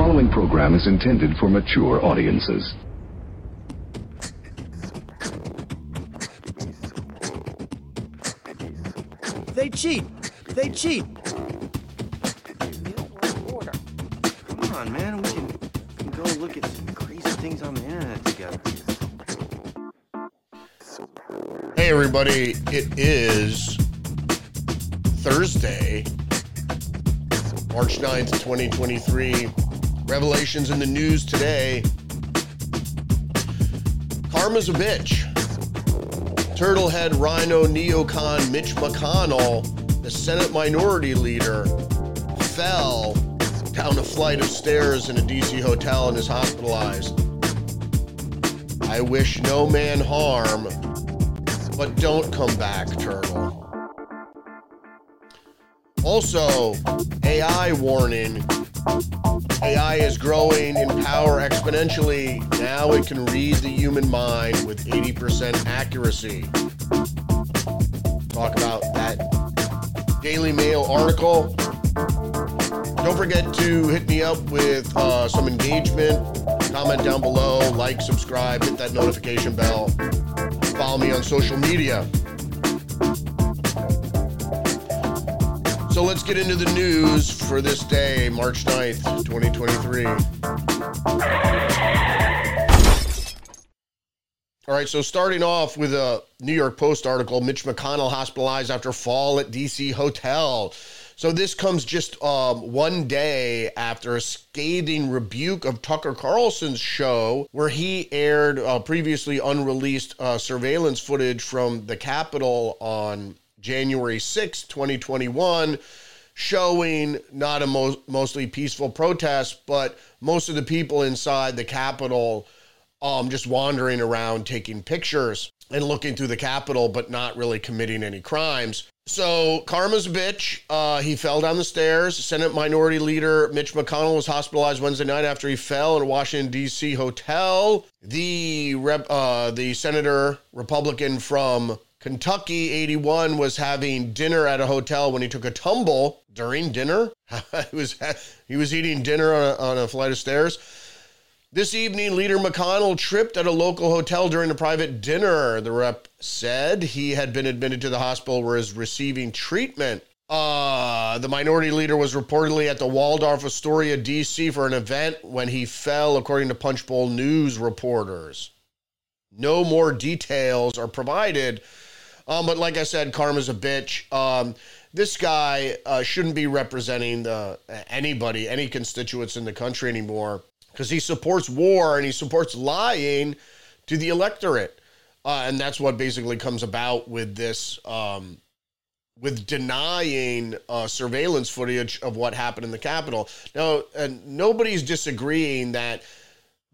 following program is intended for mature audiences. They cheat. They cheat. Come on, man. We can, we can go look at some crazy things on the internet together. Hey, everybody. It is Thursday, March 9th, 2023. Revelations in the news today. Karma's a bitch. Turtlehead Rhino neocon Mitch McConnell, the Senate Minority Leader, fell down a flight of stairs in a DC hotel and is hospitalized. I wish no man harm, but don't come back, Turtle. Also, AI warning. AI is growing in power exponentially. Now it can read the human mind with 80% accuracy. Talk about that Daily Mail article. Don't forget to hit me up with uh, some engagement. Comment down below, like, subscribe, hit that notification bell. Follow me on social media. So let's get into the news for this day, March 9th, 2023. All right, so starting off with a New York Post article Mitch McConnell hospitalized after fall at DC hotel. So this comes just um, one day after a scathing rebuke of Tucker Carlson's show, where he aired uh, previously unreleased uh, surveillance footage from the Capitol on January 6, 2021, showing not a mo- mostly peaceful protest, but most of the people inside the Capitol um, just wandering around taking pictures and looking through the Capitol, but not really committing any crimes. So karma's a bitch. Uh, he fell down the stairs. Senate Minority Leader Mitch McConnell was hospitalized Wednesday night after he fell in a Washington D.C. hotel. The rep, uh, the senator Republican from Kentucky 81 was having dinner at a hotel when he took a tumble during dinner. he was he was eating dinner on a, on a flight of stairs. This evening, Leader McConnell tripped at a local hotel during a private dinner. The rep said he had been admitted to the hospital where he's receiving treatment. Uh, the minority leader was reportedly at the Waldorf Astoria, D.C. for an event when he fell, according to Punchbowl News reporters. No more details are provided. Um, but like I said, karma's a bitch. Um, this guy uh, shouldn't be representing the, anybody, any constituents in the country anymore because he supports war and he supports lying to the electorate. Uh, and that's what basically comes about with this, um, with denying uh, surveillance footage of what happened in the Capitol. Now, and nobody's disagreeing that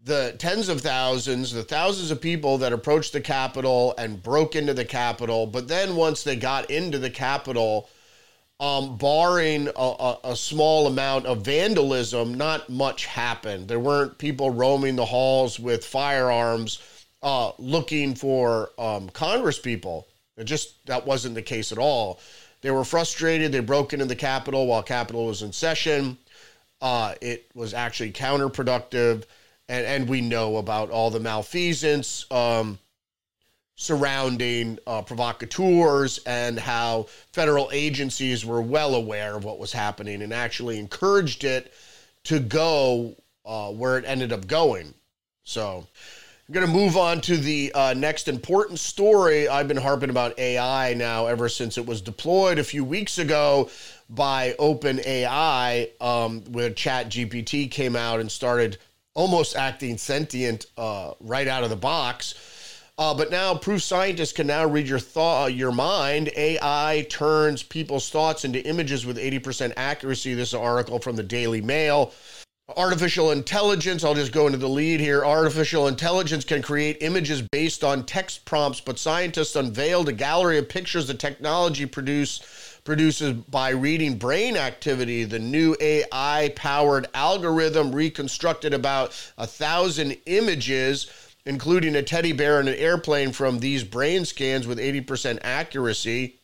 the tens of thousands, the thousands of people that approached the Capitol and broke into the Capitol, but then once they got into the Capitol, um, barring a, a, a, small amount of vandalism, not much happened. There weren't people roaming the halls with firearms uh, looking for um, Congress people. It just that wasn't the case at all. They were frustrated. They broke into the Capitol while Capitol was in session. Uh, it was actually counterproductive, and and we know about all the malfeasance. Um, surrounding uh, provocateurs and how federal agencies were well aware of what was happening and actually encouraged it to go uh, where it ended up going. So, I'm going to move on to the uh, next important story. I've been harping about AI now ever since it was deployed a few weeks ago by OpenAI, um, where ChatGPT came out and started almost acting sentient uh, right out of the box uh, but now, proof scientists can now read your thought, your mind. AI turns people's thoughts into images with 80% accuracy. This article from the Daily Mail. Artificial intelligence, I'll just go into the lead here. Artificial intelligence can create images based on text prompts, but scientists unveiled a gallery of pictures the technology produce, produces by reading brain activity. The new AI powered algorithm reconstructed about a thousand images including a teddy bear and an airplane from these brain scans with 80% accuracy.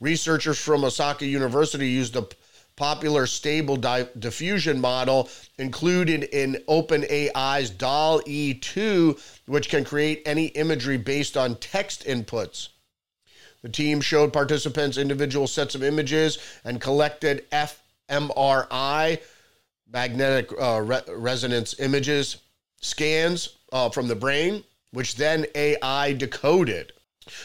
Researchers from Osaka University used a popular stable di- diffusion model included in OpenAI's DALL-E 2, which can create any imagery based on text inputs. The team showed participants individual sets of images and collected fMRI, magnetic uh, re- resonance images, scans uh, from the brain, which then AI decoded.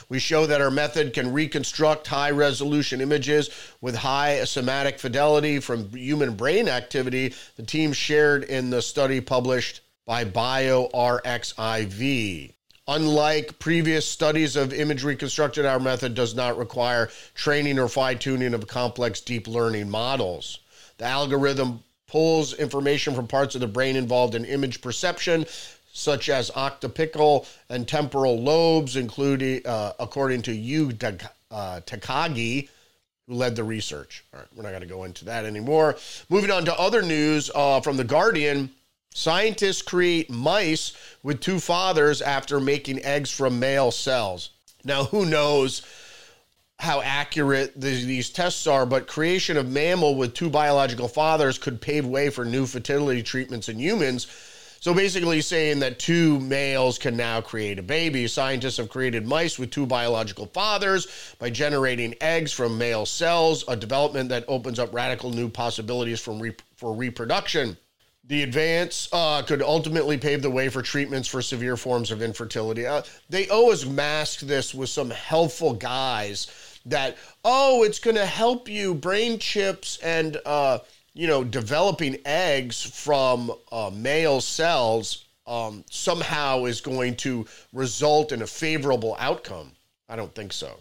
We show that our method can reconstruct high resolution images with high somatic fidelity from human brain activity, the team shared in the study published by BioRxiv. Unlike previous studies of image reconstruction, our method does not require training or fine tuning of complex deep learning models. The algorithm pulls information from parts of the brain involved in image perception, such as occipital and temporal lobes, including, uh, according to Yu uh, Takagi, who led the research. All right, we're not going to go into that anymore. Moving on to other news uh, from The Guardian. Scientists create mice with two fathers after making eggs from male cells. Now, who knows how accurate the, these tests are, but creation of mammal with two biological fathers could pave way for new fertility treatments in humans. So basically, saying that two males can now create a baby. Scientists have created mice with two biological fathers by generating eggs from male cells, a development that opens up radical new possibilities re- for reproduction. The advance uh, could ultimately pave the way for treatments for severe forms of infertility. Uh, they always mask this with some helpful guys that, oh, it's going to help you, brain chips and, uh, you know, developing eggs from uh, male cells um, somehow is going to result in a favorable outcome. I don't think so.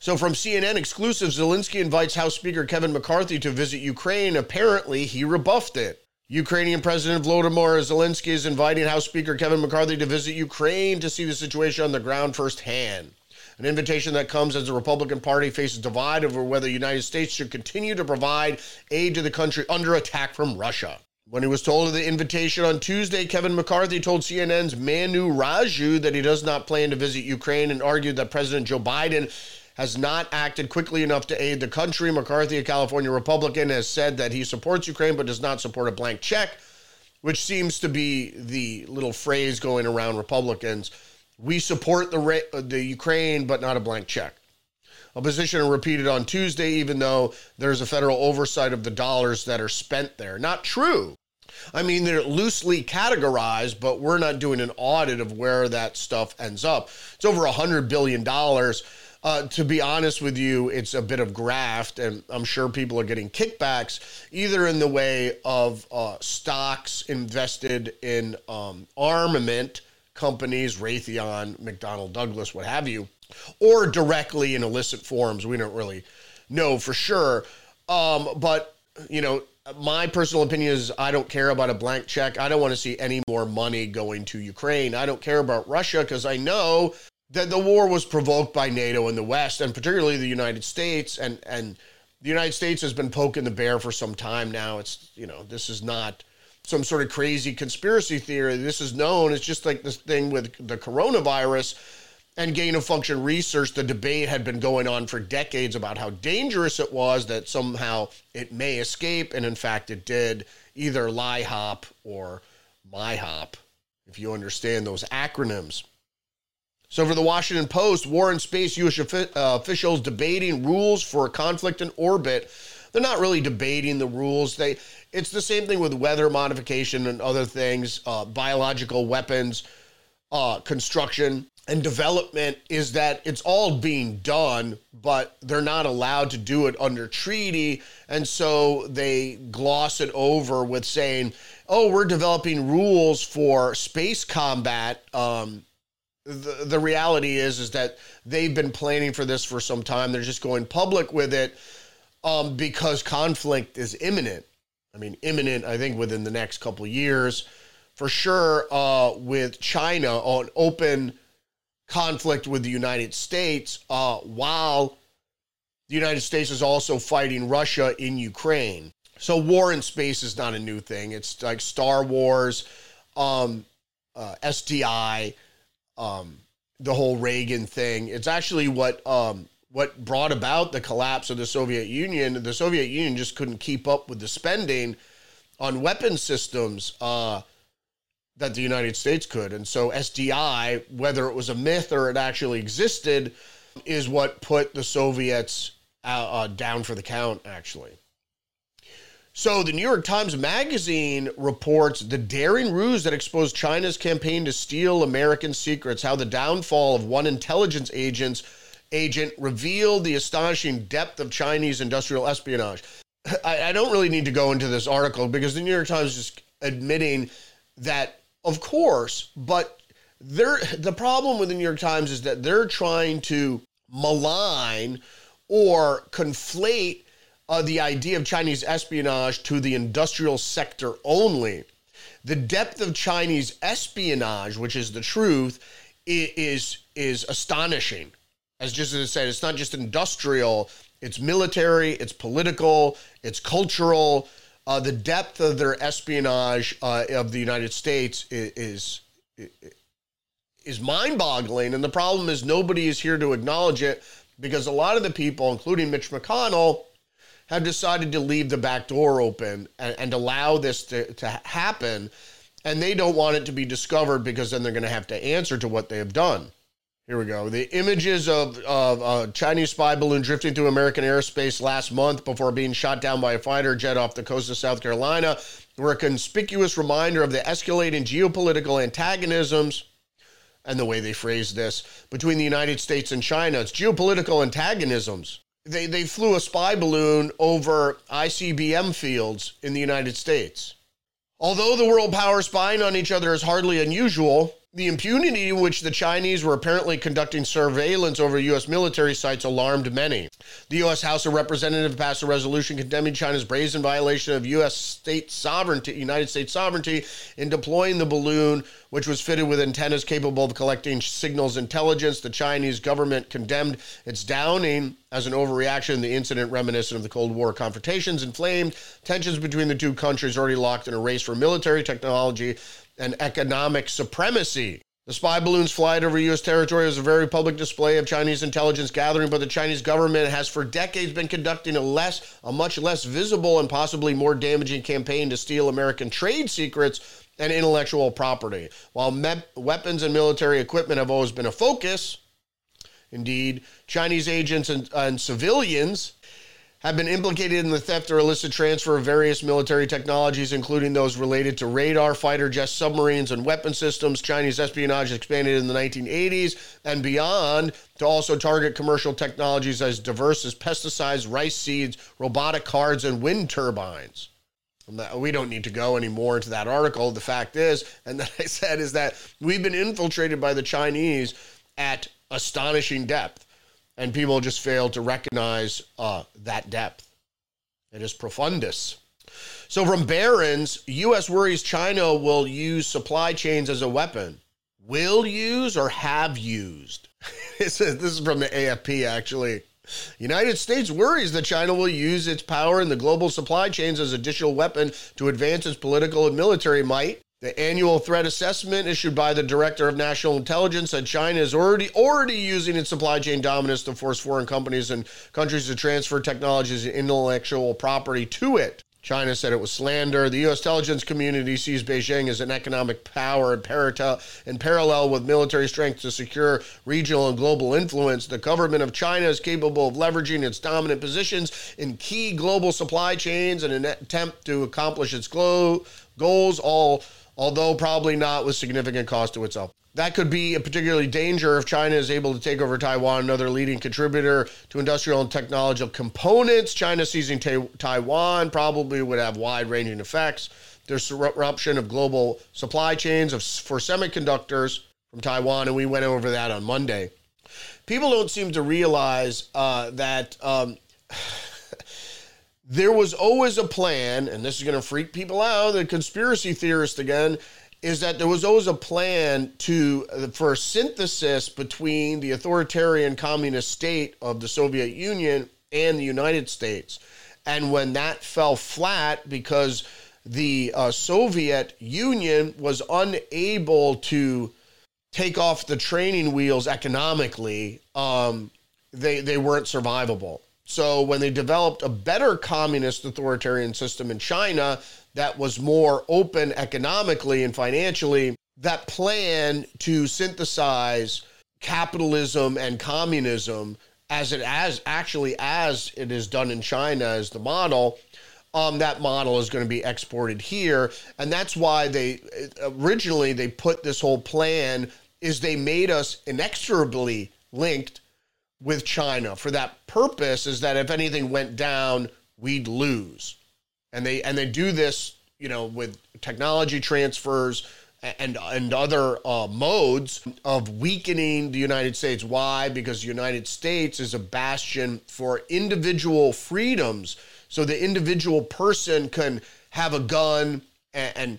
So, from CNN exclusive, Zelensky invites House Speaker Kevin McCarthy to visit Ukraine. Apparently, he rebuffed it. Ukrainian President Volodymyr Zelensky is inviting House Speaker Kevin McCarthy to visit Ukraine to see the situation on the ground firsthand. An invitation that comes as the Republican Party faces divide over whether the United States should continue to provide aid to the country under attack from Russia. When he was told of the invitation on Tuesday, Kevin McCarthy told CNN's Manu Raju that he does not plan to visit Ukraine and argued that President Joe Biden has not acted quickly enough to aid the country. McCarthy, a California Republican, has said that he supports Ukraine but does not support a blank check, which seems to be the little phrase going around Republicans. We support the the Ukraine but not a blank check. A position repeated on Tuesday, even though there's a federal oversight of the dollars that are spent there. Not true. I mean, they're loosely categorized, but we're not doing an audit of where that stuff ends up. It's over a $100 billion uh, to be honest with you, it's a bit of graft, and I'm sure people are getting kickbacks either in the way of uh, stocks invested in um, armament companies, Raytheon, McDonnell Douglas, what have you, or directly in illicit forms. We don't really know for sure. Um, but, you know, my personal opinion is I don't care about a blank check. I don't want to see any more money going to Ukraine. I don't care about Russia because I know that the war was provoked by NATO and the West, and particularly the United States, and and the United States has been poking the bear for some time now. It's you know this is not some sort of crazy conspiracy theory. This is known. It's just like this thing with the coronavirus and gain of function research. The debate had been going on for decades about how dangerous it was that somehow it may escape, and in fact it did. Either LIHOP or MIHOP, if you understand those acronyms. So, for the Washington Post, War and Space U.S. Uh, officials debating rules for a conflict in orbit. They're not really debating the rules. They, it's the same thing with weather modification and other things, uh, biological weapons, uh, construction and development. Is that it's all being done, but they're not allowed to do it under treaty, and so they gloss it over with saying, "Oh, we're developing rules for space combat." Um, the, the reality is is that they've been planning for this for some time. They're just going public with it um, because conflict is imminent. I mean, imminent. I think within the next couple years, for sure. Uh, with China on open conflict with the United States, uh, while the United States is also fighting Russia in Ukraine. So war in space is not a new thing. It's like Star Wars, um, uh, SDI um, the whole Reagan thing. It's actually what um, what brought about the collapse of the Soviet Union. The Soviet Union just couldn't keep up with the spending on weapon systems uh, that the United States could. And so SDI, whether it was a myth or it actually existed, is what put the Soviets uh, uh, down for the count, actually. So, the New York Times Magazine reports the daring ruse that exposed China's campaign to steal American secrets, how the downfall of one intelligence agent's agent revealed the astonishing depth of Chinese industrial espionage. I, I don't really need to go into this article because the New York Times is admitting that, of course, but they're, the problem with the New York Times is that they're trying to malign or conflate uh, the idea of Chinese espionage to the industrial sector only. The depth of Chinese espionage, which is the truth, is is astonishing. As just as I said, it's not just industrial; it's military, it's political, it's cultural. Uh, the depth of their espionage uh, of the United States is is, is mind-boggling, and the problem is nobody is here to acknowledge it because a lot of the people, including Mitch McConnell, have decided to leave the back door open and, and allow this to, to happen. And they don't want it to be discovered because then they're going to have to answer to what they have done. Here we go. The images of, of a Chinese spy balloon drifting through American airspace last month before being shot down by a fighter jet off the coast of South Carolina were a conspicuous reminder of the escalating geopolitical antagonisms and the way they phrased this between the United States and China. It's geopolitical antagonisms they, they flew a spy balloon over ICBM fields in the United States. Although the world powers spying on each other is hardly unusual, the impunity in which the Chinese were apparently conducting surveillance over U.S. military sites alarmed many. The U.S. House of Representatives passed a resolution condemning China's brazen violation of U.S. state sovereignty, United States sovereignty, in deploying the balloon, which was fitted with antennas capable of collecting signals intelligence. The Chinese government condemned its downing as an overreaction. The incident, reminiscent of the Cold War confrontations, inflamed tensions between the two countries, already locked in a race for military technology and economic supremacy. The spy balloon's flight over U.S. territory is a very public display of Chinese intelligence gathering, but the Chinese government has for decades been conducting a less, a much less visible and possibly more damaging campaign to steal American trade secrets and intellectual property. While me- weapons and military equipment have always been a focus, indeed, Chinese agents and, and civilians have been implicated in the theft or illicit transfer of various military technologies, including those related to radar, fighter jets, submarines, and weapon systems. Chinese espionage expanded in the 1980s and beyond to also target commercial technologies as diverse as pesticides, rice seeds, robotic cards, and wind turbines. We don't need to go any more into that article. The fact is, and that I said, is that we've been infiltrated by the Chinese at astonishing depth and people just fail to recognize uh, that depth. It is profundus. So, from Barron's, U.S. worries China will use supply chains as a weapon. Will use or have used? this is from the AFP, actually. United States worries that China will use its power in the global supply chains as additional weapon to advance its political and military might. The annual threat assessment issued by the Director of National Intelligence said China is already already using its supply chain dominance to force foreign companies and countries to transfer technologies and intellectual property to it. China said it was slander. The U.S. intelligence community sees Beijing as an economic power in, parallel with military strength to secure regional and global influence. The government of China is capable of leveraging its dominant positions in key global supply chains in an attempt to accomplish its goals, all although probably not with significant cost to itself. That could be a particularly danger if China is able to take over Taiwan, another leading contributor to industrial and technological components. China seizing ta- Taiwan probably would have wide ranging effects. There's disruption of global supply chains of, for semiconductors from Taiwan, and we went over that on Monday. People don't seem to realize uh, that um, there was always a plan, and this is going to freak people out, the conspiracy theorist again, is that there was always a plan to for a synthesis between the authoritarian communist state of the Soviet Union and the United States. And when that fell flat because the uh, Soviet Union was unable to take off the training wheels economically, um, they they weren't survivable. So when they developed a better communist authoritarian system in China that was more open economically and financially, that plan to synthesize capitalism and communism as it as actually as it is done in China as the model um, that model is going to be exported here. And that's why they originally they put this whole plan is they made us inexorably linked with China for that purpose is that if anything went down we'd lose and they and they do this you know with technology transfers and and other uh, modes of weakening the United States. Why? Because the United States is a bastion for individual freedoms, so the individual person can have a gun, and, and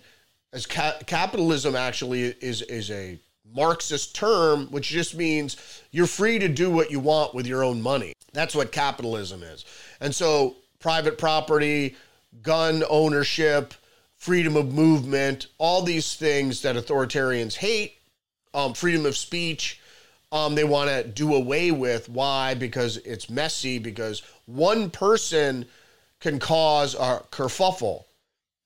as ca- capitalism actually is is a Marxist term, which just means you're free to do what you want with your own money. That's what capitalism is, and so private property, gun ownership freedom of movement, all these things that authoritarians hate, um, freedom of speech, um, they want to do away with. Why? Because it's messy, because one person can cause a kerfuffle.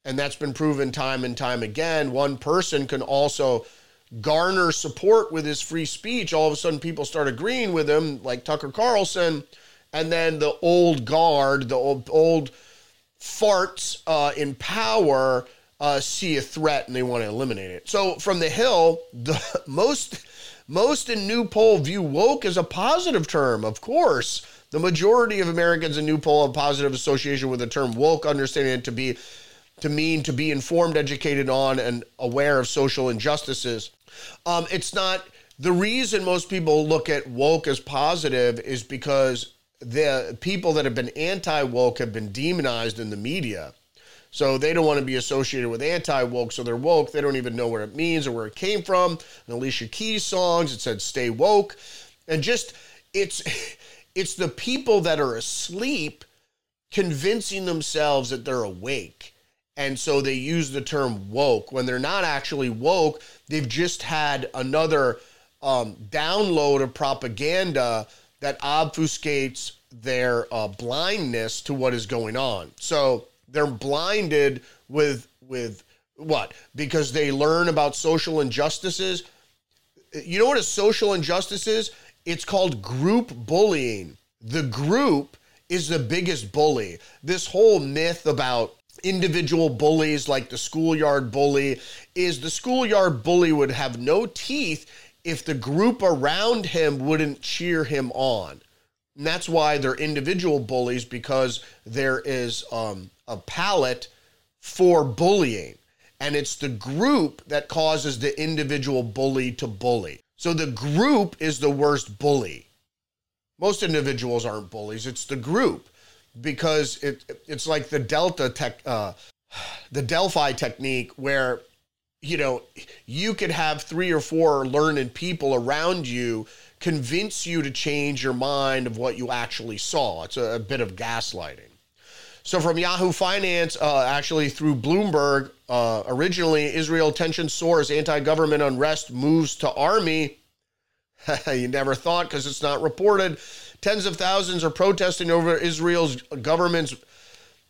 And that's been proven time and time again. One person can also garner support with his free speech. All of a sudden, people start agreeing with him, like Tucker Carlson. And then the old guard, the old, old farts uh, in power uh, see a threat and they want to eliminate it. So from the Hill, the most most in new poll view woke as a positive term. Of course, the majority of Americans in new poll have positive association with the term woke, understanding it to be to mean to be informed, educated on, and aware of social injustices. Um, it's not the reason most people look at woke as positive is because the people that have been anti woke have been demonized in the media. So they don't want to be associated with anti woke, so they're woke. They don't even know what it means or where it came from. And Alicia Keys songs, it said stay woke. And just it's it's the people that are asleep convincing themselves that they're awake. And so they use the term woke when they're not actually woke. They've just had another um, download of propaganda that obfuscates their uh, blindness to what is going on. So they're blinded with with what? Because they learn about social injustices. You know what a social injustice is? It's called group bullying. The group is the biggest bully. This whole myth about individual bullies like the schoolyard bully is the schoolyard bully would have no teeth if the group around him wouldn't cheer him on. And that's why they're individual bullies because there is um, a palette for bullying. And it's the group that causes the individual bully to bully. So the group is the worst bully. Most individuals aren't bullies, it's the group because it it's like the delta tech uh, the delphi technique where you know you could have three or four learned people around you convince you to change your mind of what you actually saw. It's a, a bit of gaslighting. So, from Yahoo Finance, uh, actually through Bloomberg, uh, originally Israel tension soars, anti government unrest moves to army. you never thought because it's not reported. Tens of thousands are protesting over Israel's government's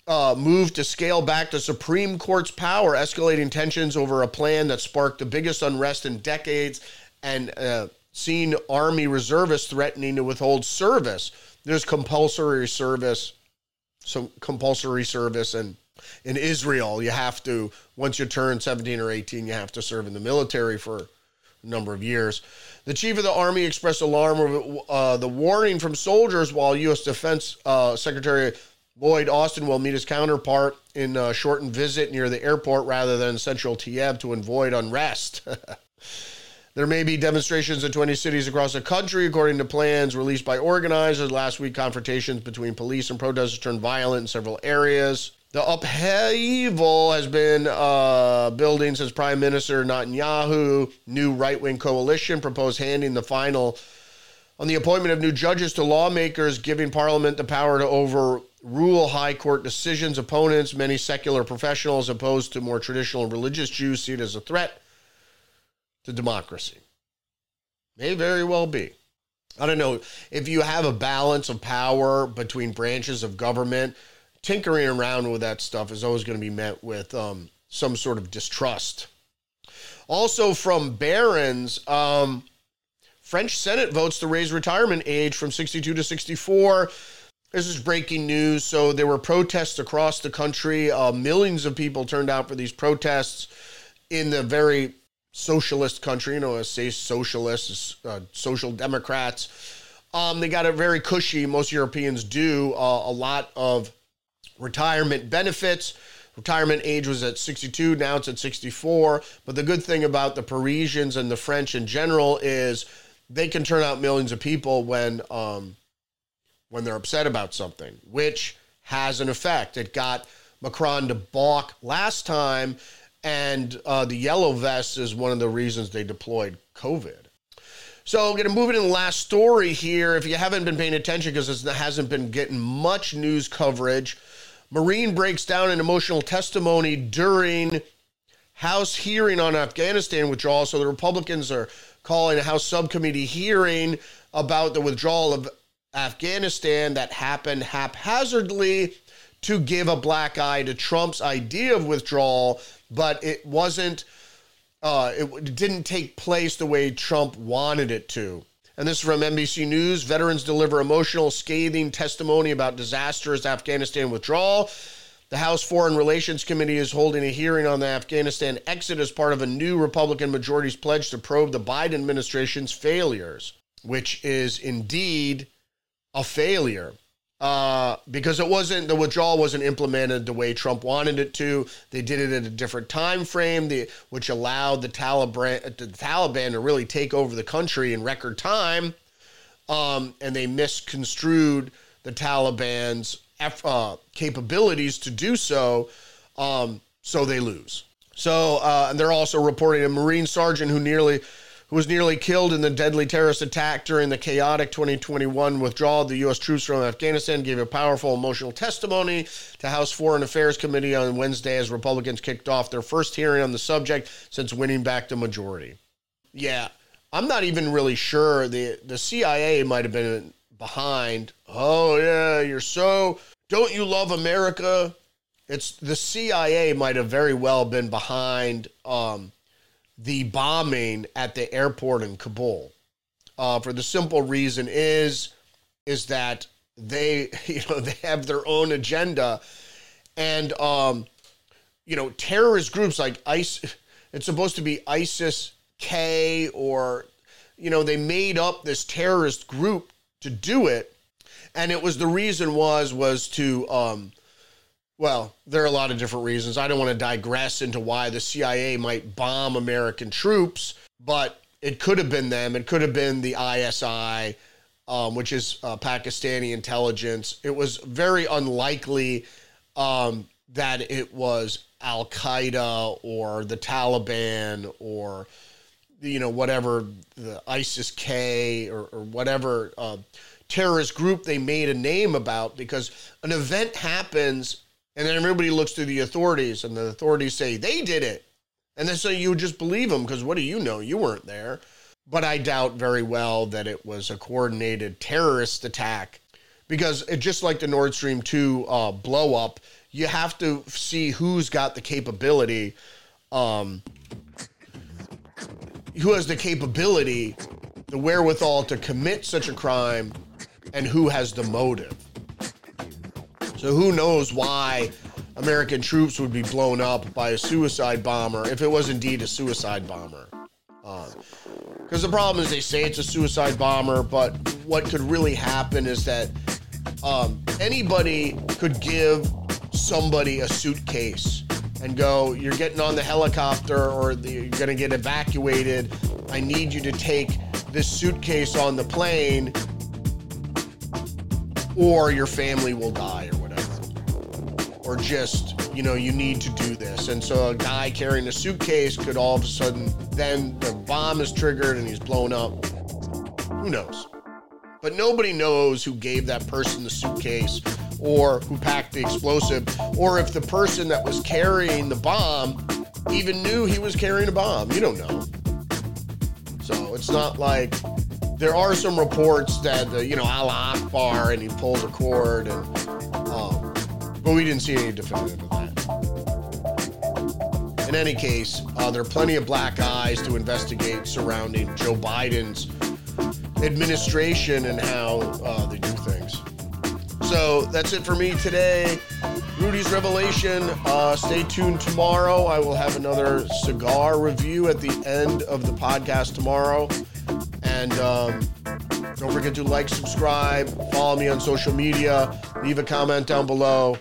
uh, move to scale back the Supreme Court's power, escalating tensions over a plan that sparked the biggest unrest in decades and uh, seen Army reservists threatening to withhold service. There's compulsory service, so compulsory service, and in Israel, you have to once you turn 17 or 18, you have to serve in the military for number of years. The chief of the army expressed alarm over uh, the warning from soldiers while U.S. Defense uh, Secretary Lloyd Austin will meet his counterpart in a shortened visit near the airport rather than Central Kiev to avoid unrest. There may be demonstrations in 20 cities across the country, according to plans released by organizers. Last week, confrontations between police and protesters turned violent in several areas. The upheaval has been uh, building since Prime Minister Netanyahu, new right wing coalition, proposed handing the final on the appointment of new judges to lawmakers, giving Parliament the power to overrule high court decisions. Opponents, many secular professionals opposed to more traditional religious Jews, see it as a threat to democracy. May very well be. I don't know if you have a balance of power between branches of government, tinkering around with that stuff is always going to be met with um, some sort of distrust. Also, from Barron's, um, French Senate votes to raise retirement age from 62 to 64. This is breaking news. So there were protests across the country. Uh, millions of people turned out for these protests in the very socialist country. You know, I say socialists, uh, social democrats. Um, they got it very cushy. Most Europeans do uh, a lot of retirement benefits. Retirement age was at 62, now it's at 64. But the good thing about the Parisians and the French in general is they can turn out millions of people when um, when they're upset about something, which has an effect. It got Macron to balk last time, and uh, the yellow vest is one of the reasons they deployed COVID. So, going to move into the last story here. If you haven't been paying attention, because it hasn't been getting much news coverage, Marine breaks down an emotional testimony during House hearing on Afghanistan withdrawal. So, the Republicans are calling a House subcommittee hearing about the withdrawal of Afghanistan that happened haphazardly to give a black eye to Trump's idea of withdrawal, but it wasn't, uh, it didn't take place the way Trump wanted it to. And this is from NBC News. Veterans deliver emotional, scathing testimony about disastrous Afghanistan withdrawal. The House Foreign Relations Committee is holding a hearing on the Afghanistan exit as part of a new Republican majority's pledge to probe the Biden administration's failures, which is indeed a failure uh, because it wasn't the withdrawal wasn't implemented the way Trump wanted it to. They did it at a different time frame, the, which allowed the Taliban the Taliban to really take over the country in record time, um, and they misconstrued the Taliban's uh, capabilities to do so, um, so they lose. So, uh, and they're also reporting a Marine sergeant who nearly who was nearly killed in the deadly terrorist attack during the chaotic 2021 withdrawal of the U.S. troops from Afghanistan, gave a powerful emotional testimony to House Foreign Affairs Committee on Wednesday as Republicans kicked off their first hearing on the subject since winning back the majority. Yeah, I'm not even really sure. The, the CIA might have been behind. Oh, yeah, you're so. Don't you love America? It's the CIA might have very well been behind um, the bombing at the airport in Kabul. Uh, for the simple reason is is that they you know they have their own agenda, and um, you know terrorist groups like ICE. It's supposed to be ISIS K or you know they made up this terrorist group to do it, and it was the reason was was to um, well, there are a lot of different reasons. I don't want to digress into why the CIA might bomb American troops, but it could have been them. It could have been the ISI, um, which is uh, Pakistani intelligence. It was very unlikely um, that it was Al Qaeda or the Taliban or you know whatever the ISIS K or, or whatever uh, terrorist group they made a name about because an event happens and then everybody looks to the authorities, and the authorities say they did it. And then so you just believe them because what do you know? You weren't there. But I doubt very well that it was a coordinated terrorist attack because it just like the Nord Stream 2 uh, blow up, you have to see who's got the capability, um, who has the capability, the wherewithal to commit such a crime, and who has the motive. So who knows why American troops would be blown up by a suicide bomber if it was indeed a suicide bomber. Because uh, the problem is they say it's a suicide bomber, but what could really happen is that um, anybody could give somebody a suitcase and go, You're getting on the helicopter or the, you're going to get evacuated. I need you to take this suitcase on the plane or your family will die or just you know you need to do this. And so a guy carrying a suitcase could all of a sudden then the bomb is triggered and he's blown up. Who knows? But nobody knows who gave that person the suitcase or who packed the explosive or if the person that was carrying the bomb even knew he was carrying a bomb. You don't know. So it's not like there are some reports that uh, you know Allah Akbar and he pulls a cord, and but we didn't see any definitive of that. In any case, uh, there are plenty of black eyes to investigate surrounding Joe Biden's administration and how uh, they do things. So that's it for me today. Rudy's Revelation. Uh, stay tuned tomorrow. I will have another cigar review at the end of the podcast tomorrow. And um, don't forget to like, subscribe, follow me on social media, leave a comment down below.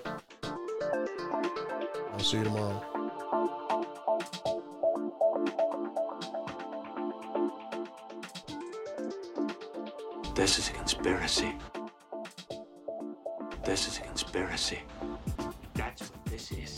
See you tomorrow. This is a conspiracy. This is a conspiracy. That's what this is.